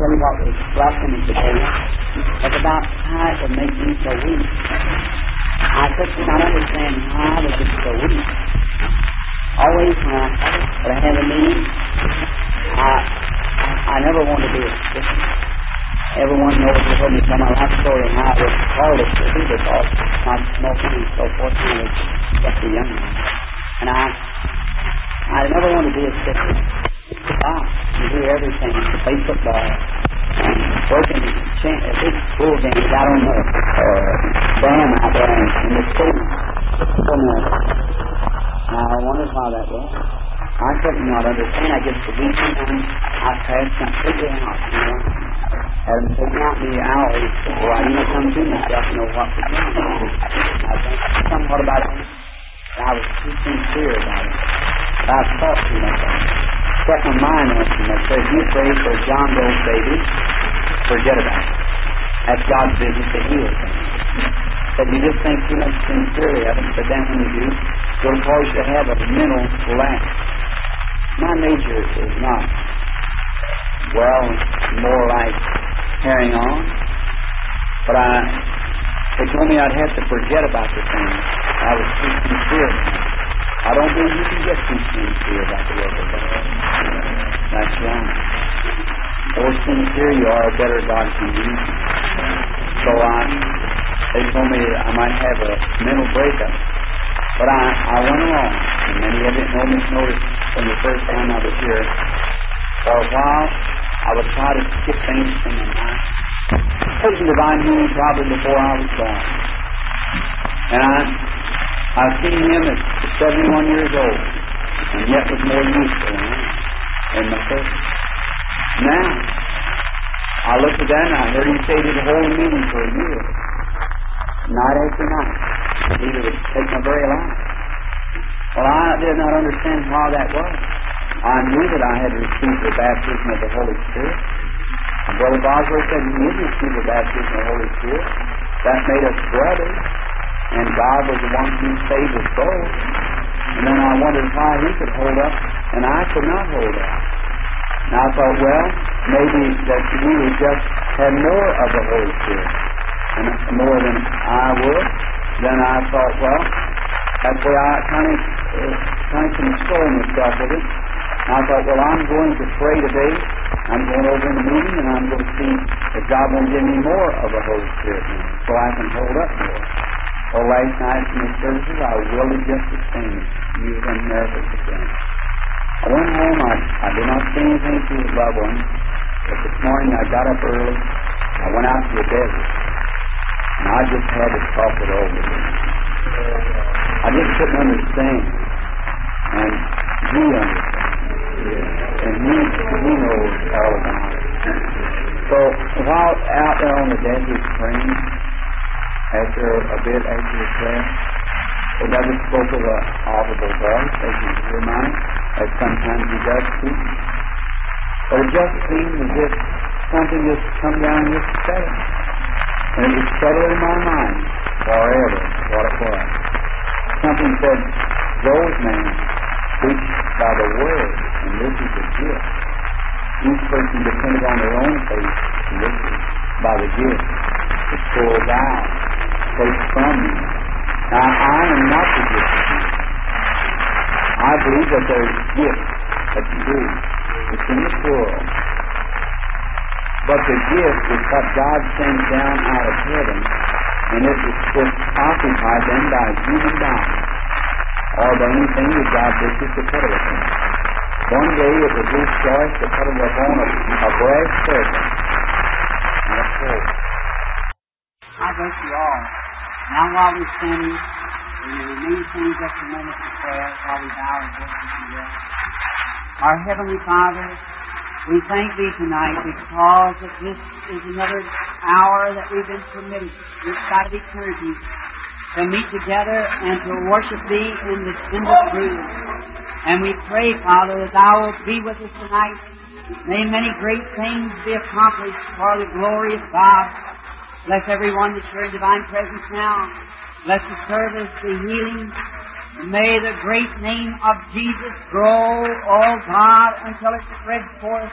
you what was blessing me today. It's about how it would make me so weak. I could not understand how I was just so weak. Always when I, when have a meeting, I, I never want to be a Christian. Everyone knows you heard me tell my life story and how I was powerless to do because my smoking and so forth when was just a young man. And I, I never want to be a Christian. Ah, you do everything. Play football and working cha- uh, big school games out on the uh, dam out there in, in the city. Now I wondered why that was. I couldn't not understand. I just the weekend and I passed completely out. You know, had them taken out the hours before I even come to myself to know what to do. I think somewhat about it. I was too sincere about it. I thought too much of it set my mind on it. So if you pray for John Doe's baby, forget about it. That's God's business to heal things. But you just think too much sincerely of it, but then when you do, it'll cause you to have a mental collapse. My nature is not, well, more like carrying on, but I, they told me I'd have to forget about the thing. I was too sincere. I don't believe you can get too sincere about the work of God. That's wrong. The more sincere you are, the better God can use you. So I, they told me I might have a mental breakup. But I, I went along, and many of know me noticed from the first time I was here. For a while, I would try to skip things from my mind. Taking divine healing probably before I was born. And I, I've seen him at 71 years old, and yet was more useful than I my first. Now, I looked at that and I heard him say to the whole meeting for a year, night after night. Either would take my very life. Well, I did not understand why that was. I knew that I had received the baptism of the Holy Spirit. Brother Bosworth said he did receive the baptism of the Holy Spirit. That made us brothers. And God was the one who saved us both. And then I wondered why he could hold up and I could not hold up. And I thought, well, maybe that he would just have more of the Holy Spirit, and more than I would. Then I thought, well, that's why I kind of uh, kind of console myself with it. And I thought, well, I'm going to pray today. I'm going over in the meeting, and I'm going to see if God won't give me more of the Holy Spirit so I can hold up more. Well, last night in the services, I really just the. You were nervous again. I went home. I, I did not say anything to the one. But this morning I got up early. I went out to the desert. And I just had to talk it over. I just couldn't understand. And he understands. And he, he knows all about it. So while out there on the desert praying, after a bit after the prayer, the never spoke of an audible voice, as you hear mine as sometimes he does speak. But it just seemed as if something just come down and just settled. And it just settled in my mind forever what it was. Something said, those men preach by the word, and this is a gift. Each person depended on their own faith, and this is by the gift. It pulls out, from you. Now, I am not the gift. I believe that there's gift that you do. It's in this world. But the gift is what God sends down out of heaven, and it is just occupied then by human body, or by anything that God wishes to put it upon. One day it was his choice to put it upon a, a brass serpent sword. I bless you all. Now while we're standing, we remain standing just a moment for prayer while we bow our worship you. Our Heavenly Father, we thank Thee tonight because that this is another hour that we've been permitted this side of eternity to meet together and to worship Thee in in the truth. And we pray, Father, that Thou wilt be with us tonight. May many great things be accomplished for the glory of God. Bless everyone that's here in divine presence now. Bless the service, the healing. May the great name of Jesus grow, oh God, until it spread forth.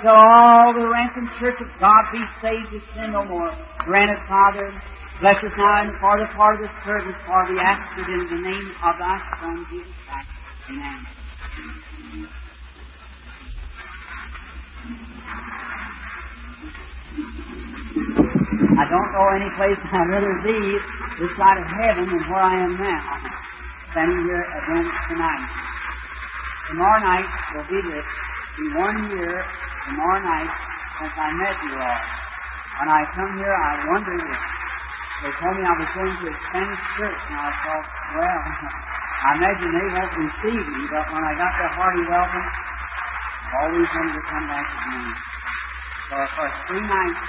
till all the ransomed church of God be saved to sin no more. Grant it, Father. Bless us now in the farther part of the service, for we ask it in the name of thy Son, Jesus Christ. Amen. I don't know any place I'd rather be this side of heaven than where I am now, standing here again tonight. Tomorrow night will be the one year tomorrow night since I met you all. When I come here, I wondered if they told me I was going to a Spanish church, and I thought, well, I imagine they won't receive me, but when I got their hearty welcome, I've always wanted to come back again. So for three nights,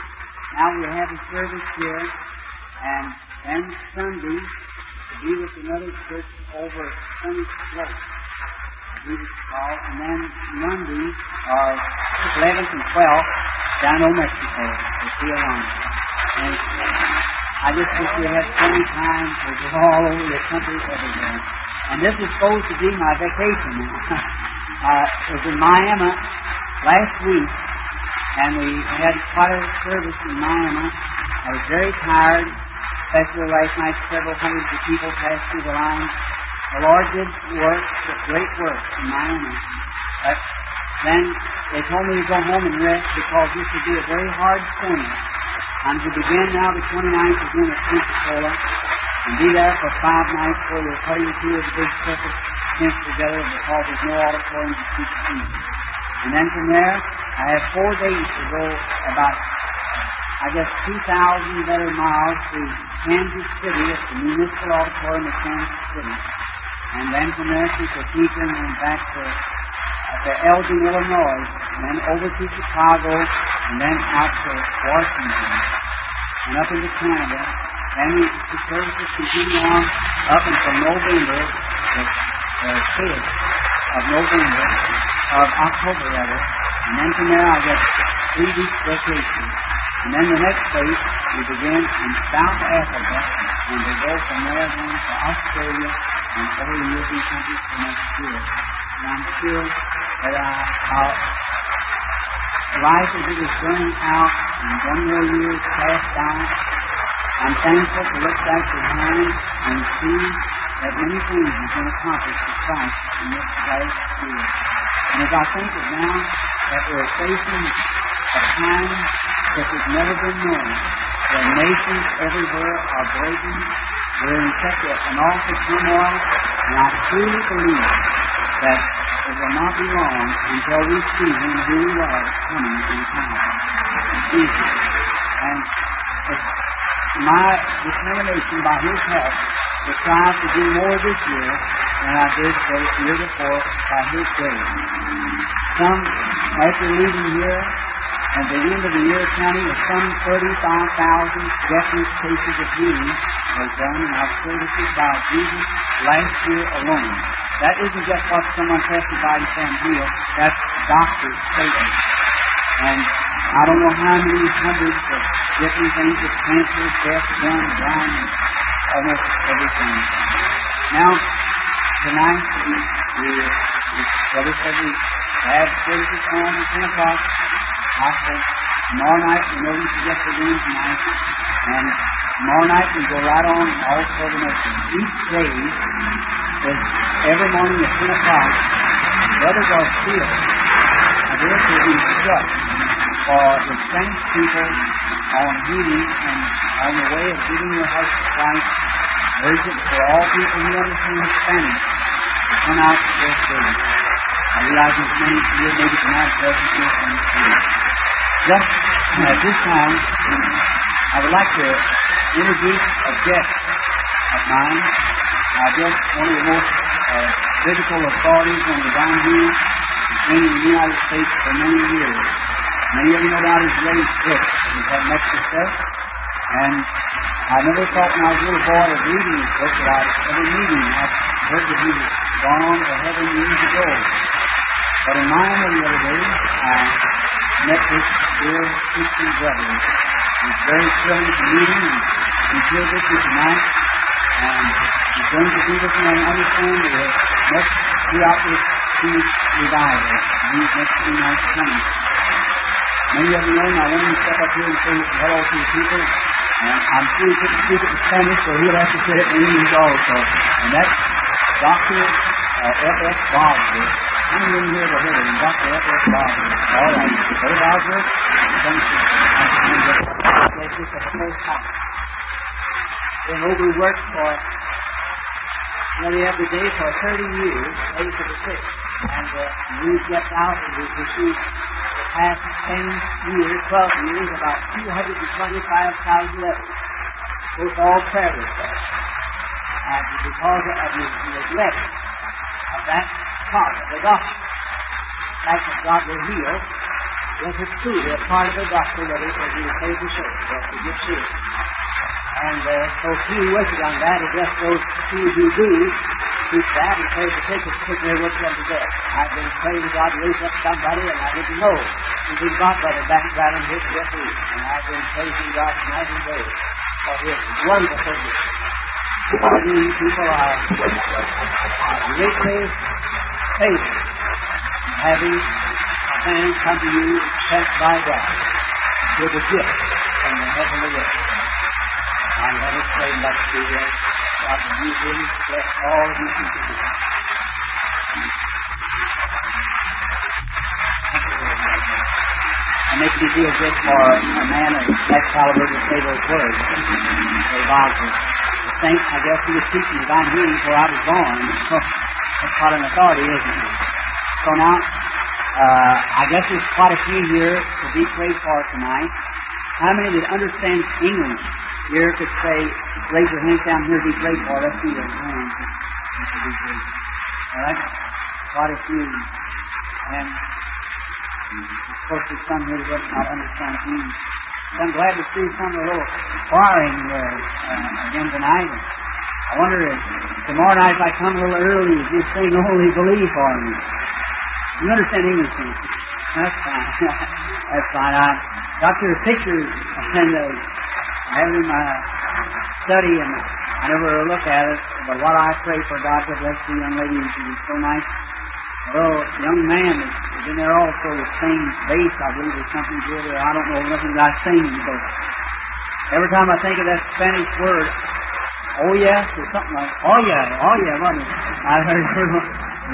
now we have a service here, and then Sunday to be with another church over Sunny Slope. Jesus called, and then Monday, or 11th and 12th, down in Mexico, with the alone. And I just wish we had plenty of time to go all over the country everywhere. And this is supposed to be my vacation uh, it was in Miami last week, and we had quite a service in Miami. I was very tired, especially last night. Several hundreds of people passed through the line. The Lord did work, great work in Miami. But then they told me to go home and rest because this would be a very hard storm. I'm to begin now the 29th of June at Pensacola and be there for five nights where we're cutting two of the big circuit tents together because there's no auditorium to the seats. And then from there, I have four days to go about, I guess, 2,000 better miles to Kansas City at the Municipal Auditorium of Kansas City. And then from there to Topeka and back to, to Elgin, Illinois, and then over to Chicago, and then out to Washington, and up into Canada. Then we, the services continue on up until November, the, the 5th of November, of October rather, and then from there I get three weeks vacation. And then the next place we begin in South Africa, and we go from there then to Australia and other European countries for next year. And I'm sure that uh, I, I'll, life as it is burning out and one more year is passed by, I'm thankful to look back behind and see that many things have been accomplished for Christ in this last year. And as I think of now that we're facing a time that has never been known, where nations everywhere are breaking, we're in such an awful turmoil, and I truly believe that it will not be long until we see Him who He was coming in power. Jesus. And my determination by His help to try to do more this year than I did the year before by His grace. Some, after leaving here, and the end of the year counting of some 35,000 definite cases of healing was done in our services by Jesus last year alone. That isn't just what someone testified and said heal, that's doctor's statement. And I don't know how many hundreds of different things of cancer, death, gun, blind, almost everything. Now, tonight, we, we, Brother said we have services on at 10 o'clock. Gospel. Tomorrow night, we know we get the room tonight. And tomorrow night, we go right on all for the next Each day is every morning at 10 o'clock. Brother Garcia, this will be struck for the Spanish people on duty and on the way of giving your heart to Christ. Urgent for all people who understand Spanish to come out to their service. I realize there's many here, maybe tonight doesn't feel. Just at this time, I would like to introduce a guest of mine. I guess one of the most uh, biblical authorities on divine healing has been in the United States for many years. Many of you know about his raised books. He's had much success. And I never thought when I was a little boy of reading his book that I'd ever meet him. I heard that he was gone to heaven years ago. But in Miami the other day, I met this dear Christian brother. It's very thrilling to meet him, and he's here with me tonight. And he's going to be with me, I understand, the next throughout this two revival, these next two nights coming. Many of you know my woman step up here and say hello to the people. And I'm he couldn't speak it in Spanish, so he'll have to say it in English also. And that's Dr. Uh, F.F. How many of you here heard of him? Dr. F.F. Bosworth. All right. Brother Bosworth, thank you. This is the first time. Been overworked for nearly every day for 30 years, ready for the sick. And uh, we left out and we the past 10 years, 12 years, about 225,000 letters. Those all prayer requests. And because of the neglect of that part of the gospel, fact that God will heal, yes, it's true, they're part of the gospel that is, as we say to show, that we get sick. And uh, so few wicked on that, it's just those few who do preach that and pray to take a particular work them to death. I've been praying to God to raise up somebody, and I didn't know. And we got brother back down in his death And I've been praising God night and day for his wonderful gift. These people are greatly favored having a man come to you sent by God with a gift from the heavenly. And let us pray much to you. God will use him bless all you can do. It makes me feel good for a man of that caliber to say those words. Very Bosworth. The saint, I guess, he was teaching divine healing before I was born. That's quite an authority, isn't it? So now, uh, I guess there's quite a few here to be prayed for tonight. How many that understand English here could say, raise your hands down here be prayed for? Let's see your hands. All right? Quite a few. And of course, there's some here that not understand English. I'm glad to see some of the little choiring there uh, again tonight. I wonder if tomorrow night if I come a little early, if you sing Only Believe for me. You understand English, you? That's fine. That's fine. I got your pictures and uh, I it my study and I never look at it, but what I pray for God to bless the young lady and she was so nice. Well, young man is in there also with same bass, I believe, or something good, or I don't know nothing about singing, but every time I think of that Spanish word, oh yes, or something like, oh yeah, oh yeah, wasn't? I heard, heard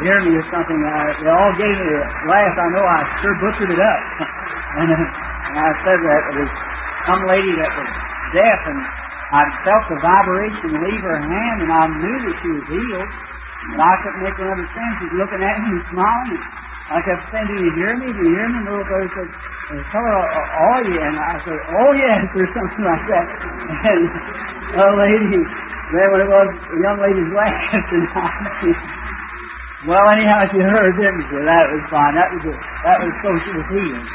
hear me or something. Uh, they all gave me a laugh. I know I sure butchered it up. and, and I said that it was some lady that was deaf, and I felt the vibration leave her hand, and I knew that she was healed. But I couldn't make her understand. She was looking at me and smiling. I kept saying, "Do you hear me? Do you hear me?" And the little girl said, "Tell her, oh yeah." And I said, "Oh yes," or something like that. And the lady, then when it was, the young lady's laughed, and I, well, anyhow, she heard, didn't she? That was fine. That was it. That was so she was healed.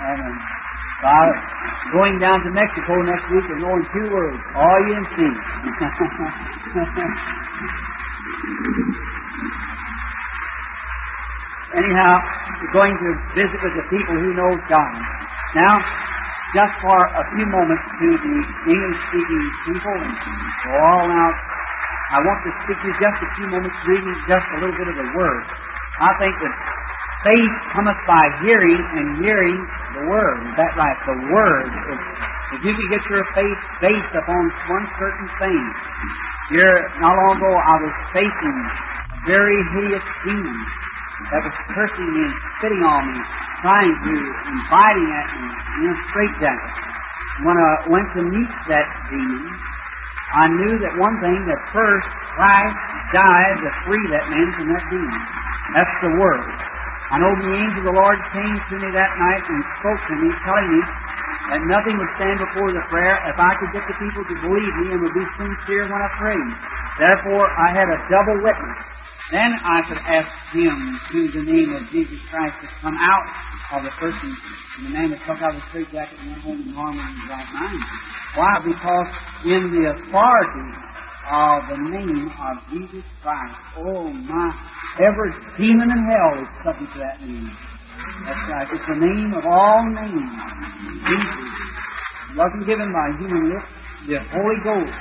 And um, I, going down to Mexico next week and knowing two words: all you see. anyhow, we're going to visit with the people who know God. Now, just for a few moments to the English-speaking people, and we're all out I want to speak to you just a few moments, reading just a little bit of the Word. I think that faith cometh by hearing, and hearing the Word. Is that right? The Word. If, if you can get your faith based upon one certain thing. Here, not long ago, I was facing a very hideous demon that was cursing me and spitting on me, trying to, and biting at me in a straitjacket. When I went to meet that demon, I knew that one thing, that first Christ died to free that man from that demon. That's the Word. I know the angel of the Lord came to me that night and spoke to me, telling me that nothing would stand before the prayer if I could get the people to believe me and would be sincere when I prayed. Therefore, I had a double witness. Then I could ask him to the name of Jesus Christ to come out of the person. And the man that took out the straight jacket and went home and normal in right mind. Why? Because in the authority of the name of Jesus Christ, oh my, every demon in hell is subject to that name. That's right. It's the name of all names. Jesus. It wasn't given by human lips. The Holy Ghost,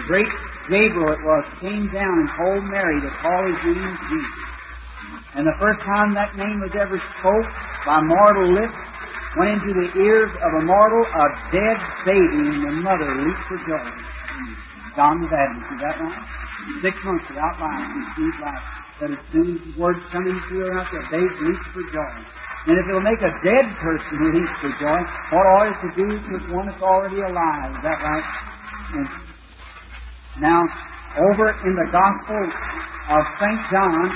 the great Gabriel it was, came down and told Mary to call his name Jesus. And the first time that name was ever spoke by mortal lips, went into the ears of a mortal, a dead baby, and the mother leaped for joy. John the Baptist, is that right? Six months without life, received life. But as soon as the word coming through her out there, babe leaps for joy. And if it'll make a dead person leap for joy, what ought it to do with one that's already alive? Is that right? And now, over in the Gospel of St. John,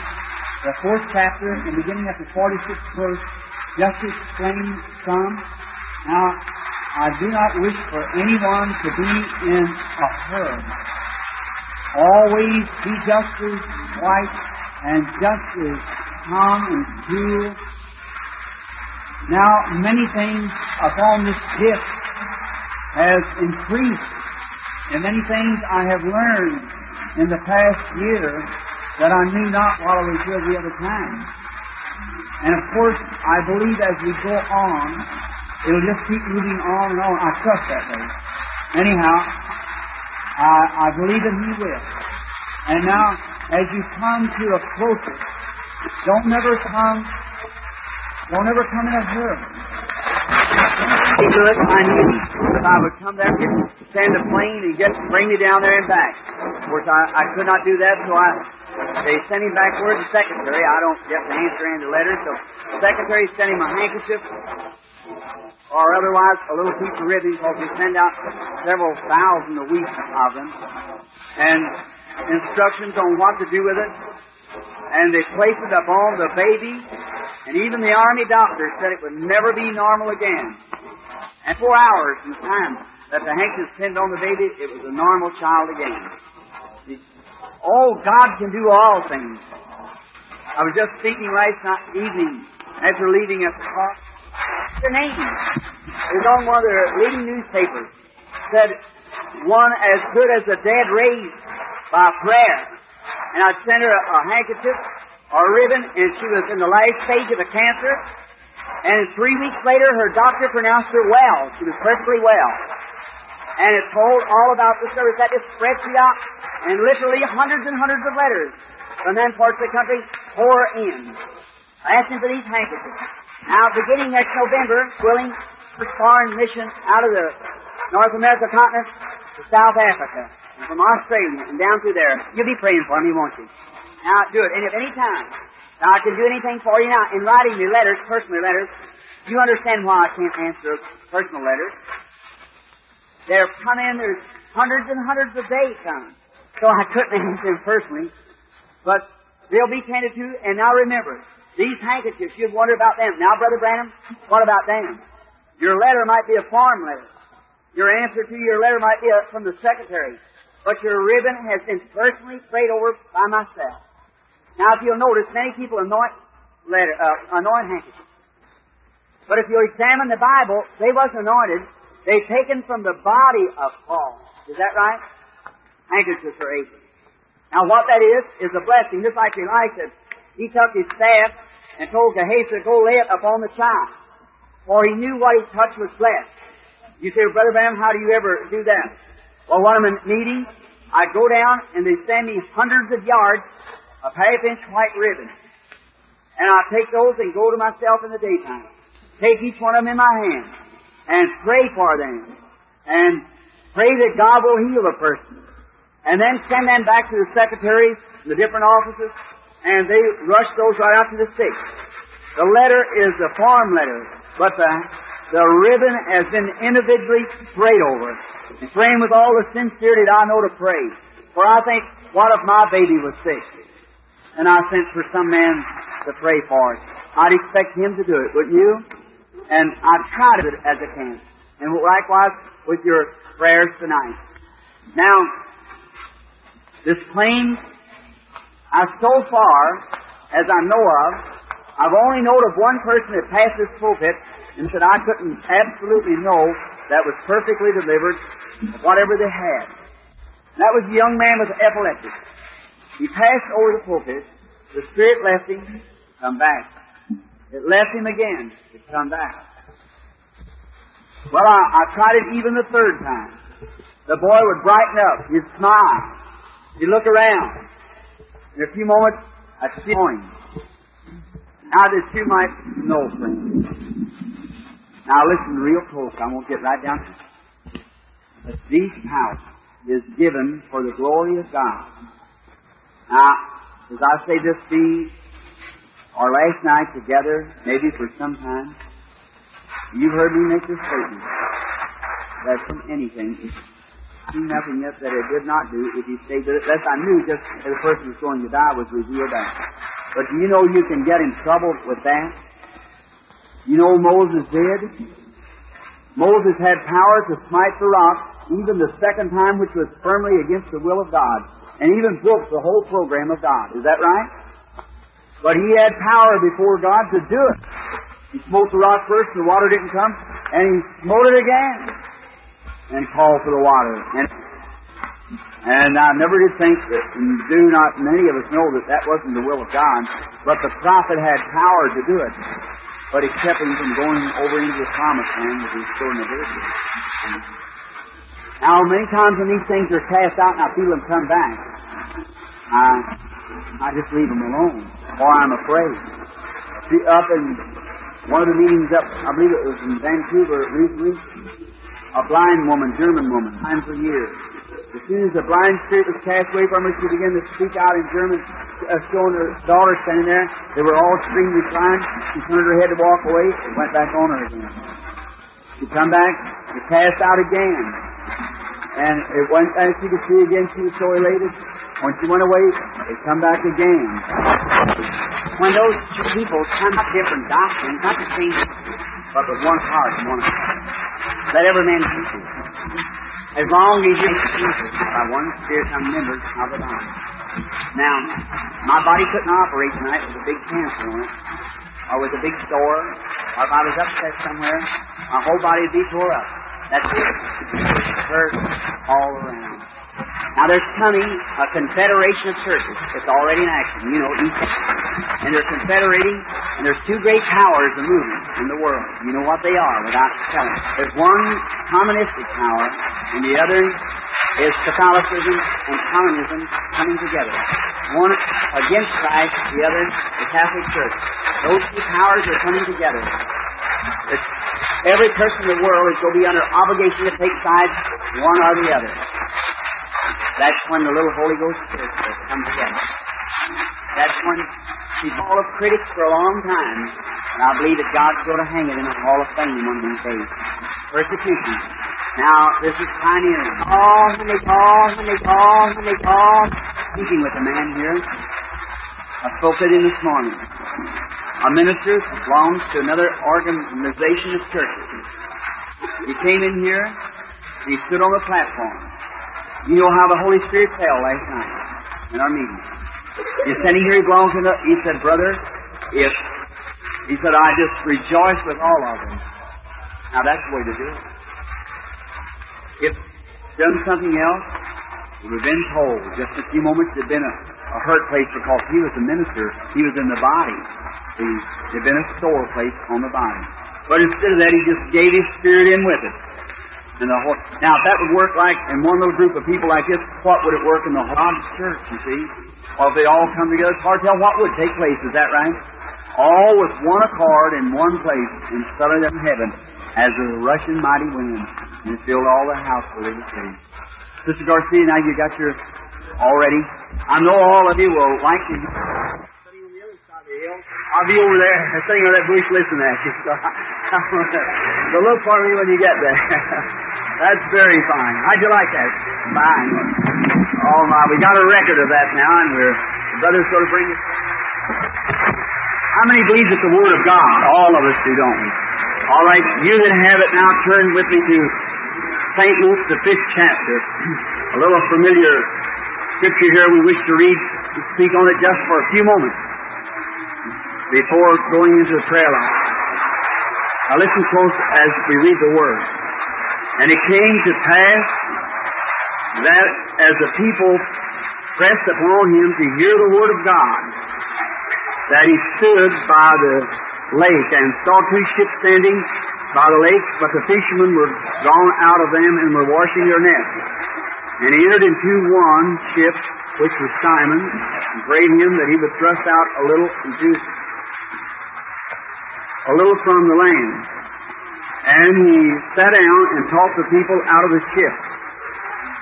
the fourth chapter, and beginning at the 46th verse, just to explain some. Now, I do not wish for anyone to be in a hurry. Always be just as white and just as calm and cool. Now, many things upon this gift has increased, and many things I have learned in the past year that I knew not while I was here the other time. And of course, I believe as we go on, it'll just keep moving on and on. I trust that way. Anyhow, I, I believe that He will. And now, as you come to a closer, don't never come, don't ever come in a hurry. Be good, I knew if I would come there, send a plane and just bring me down there and back. Of course, I, I could not do that, so I they sent him back word to secretary. I don't get to answer any letters, so secretary sent him a handkerchief or otherwise a little piece of ribbon because they send out several thousand a week of them. And instructions on what to do with it. And they placed it upon the baby, and even the army doctor said it would never be normal again. And four hours the time that the handkerchief pinned on the baby, it was a normal child again. Oh, God can do all things. I was just speaking last night evening after leaving at the car. The name is on one of the leading newspapers. Said one as good as the dead raised by prayer. And I sent her a, a handkerchief or a ribbon, and she was in the last stage of the cancer. And three weeks later, her doctor pronounced her well. She was perfectly well. And it told all about the service. That just spread out and literally hundreds and hundreds of letters from then parts of the country pour in, asking for these handkerchiefs. Now, beginning next November, willing for foreign mission out of the North America continent to South Africa, and from Australia and down through there. You'll be praying for me, won't you? Now, do it. And if any time now I can do anything for you now in writing me letters, personal letters, you understand why I can't answer personal letters. They're come in, there's hundreds and hundreds of days come. So I couldn't answer them personally. But they'll be tended to, and now remember, these handkerchiefs, you'd wonder about them. Now, Brother Branham, what about them? Your letter might be a farm letter. Your answer to your letter might be from the secretary. But your ribbon has been personally prayed over by myself. Now, if you'll notice, many people anoint letter, uh, anoint handkerchiefs. But if you examine the Bible, they wasn't anointed. They taken from the body of Paul. Is that right? Handkerchiefs are able. Now, what that is is a blessing. Just like Elisha, he took his staff and told Gehazi to go lay it upon the child, for he knew what he touched was blessed. You say, well, Brother Branham, how do you ever do that? Well, when I'm in meeting, I go down and they send me hundreds of yards of half inch white ribbon. And I take those and go to myself in the daytime. Take each one of them in my hand and pray for them. And pray that God will heal the person. And then send them back to the secretaries, the different offices, and they rush those right out to the sick. The letter is the farm letter, but the the ribbon has been individually prayed over. And praying with all the sincerity that I know to pray. For I think, what if my baby was sick? And I sent for some man to pray for it. I'd expect him to do it, wouldn't you? And I try to do it as I can. And likewise with your prayers tonight. Now, this claim, I so far as I know of, I've only known of one person that passed this pulpit and said I couldn't absolutely know that was perfectly delivered, whatever they had. That was a young man with epilepsy. He passed over the pulpit. The Spirit left him, come back. It left him again, it come back. Well, I, I tried it even the third time. The boy would brighten up. He'd smile. He'd look around. In a few moments, see him. Now this you might know, friends. Now listen real close. I'm going to get right down to it. The deep house is given for the glory of God. Now, as I say this be our last night together, maybe for some time, you heard me make this statement that from anything do nothing yet that it did not do if he stayed with it. Lest I knew just as the person was going to die was revealed that. But do you know you can get in trouble with that? You know Moses did? Moses had power to smite the rock even the second time which was firmly against the will of God and even broke the whole program of God. Is that right? But he had power before God to do it. He smote the rock first and the water didn't come and he smote it again and called for the water. And, and I never did think that, and do not many of us know that that wasn't the will of God, but the prophet had power to do it. But it kept him from going over into the promised land with his children of Israel. Now, many times when these things are cast out and I feel them come back, I, I just leave them alone, or I'm afraid. See, up in one of the meetings up, I believe it was in Vancouver recently, a blind woman, German woman, blind for years. As soon as the blind spirit was cast away from her, she began to speak out in German, uh, showing her daughter standing there. They were all extremely blind. She turned her head to walk away and went back on her again. She come back, it passed out again. And it went as she could see again, she was so elated. When she went away, it come back again. When those two people come different doctrines, not the same, but with one heart and one heart. Let every man teach it. As long as you Jesus by one Spirit I'm members of the body. Now, my body couldn't operate tonight with a big cancer on it, or with a big sore, or if I was upset somewhere, my whole body would be tore up. That's it. Hurt all around. Now there's coming a confederation of churches. It's already in action. You know, each and they're confederating, and there's two great powers of movement in the world. You know what they are without telling. There's one communistic power, and the other is Catholicism and communism coming together. One against Christ, the other the Catholic Church. Those two powers are coming together. It's, every person in the world is going to be under obligation to take sides, one or the other. That's when the little Holy Ghost Church will come together. That's when she's all of critics for a long time, and I believe that God's going to hang it in a Hall of Fame one of these days. Persecution. Now, this is pioneering. Oh, when they call, when they call, when they call. Speaking with a man here. I spoke to him this morning. A minister belongs to another organization of churches. He came in here, he stood on the platform. You know how the Holy Spirit fell last night in our meeting. He's standing here, he belongs to the, he said, Brother, if, he said, I just rejoice with all of them. Now that's the way to do it. If done something else, we've been told just a few moments it had been a, a hurt place because he was a minister, he was in the body. He had been a sore place on the body. But instead of that, he just gave his spirit in with it. And the whole, now, if that would work like in one little group of people like this, what would it work in the whole church, you see? Or if they all come together, it's hard to tell what would take place, is that right? All with one accord in one place in southern heaven as a rushing mighty wind, and it filled all the house where they were sitting. Sister Garcia, now you got your already. I know all of you will like to I'll be over there sitting on that bush listening at you. So, so look for me when you get there. That's very fine. How'd you like that? Fine. Oh my, we got a record of that now, and we're the brother's going to bring it. How many believe it's the Word of God? All of us do, don't we? All right, you that have it now, turn with me to St. Luke, the fifth chapter. A little familiar scripture here we wish to read, speak on it just for a few moments before going into the prayer line. Now listen close as we read the Word. And it came to pass that as the people pressed upon him to hear the Word of God, that he stood by the lake and saw two ships standing by the lake, but the fishermen were gone out of them and were washing their nets. And he entered into one ship, which was Simon, and prayed him that he would thrust out a little into a little from the land. And he sat down and taught the people out of the ship.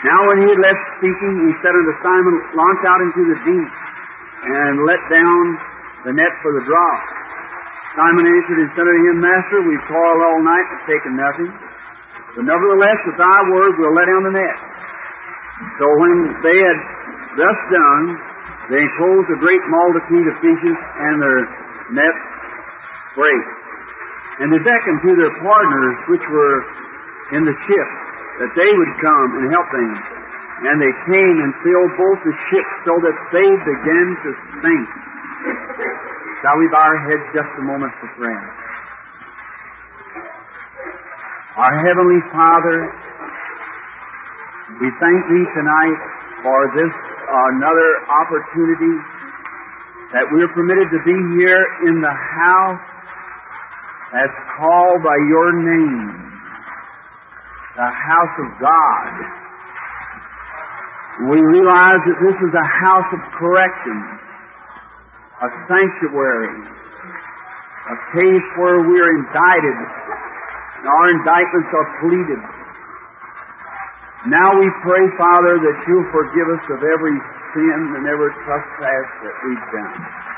Now when he had left speaking, he said unto Simon, Launch out into the deep, and let down the net for the draw. Simon answered and said unto him, Master, we've toiled all night and taken nothing. But nevertheless, with thy word, we'll let down the net. So when they had thus done, they enclosed a great multitude of fishes, and their net brake. And they beckoned to their partners which were in the ship, that they would come and help them. And they came and filled both the ships so that they began to sink. Shall we bow our heads just a moment for prayer? Our Heavenly Father, we thank Thee tonight for this another opportunity that we're permitted to be here in the house that's called by Your name, the house of God. We realize that this is a house of correction, a sanctuary, a case where we're indicted, and our indictments are pleaded. Now we pray, Father, that you'll forgive us of every sin and every trespass that we've done.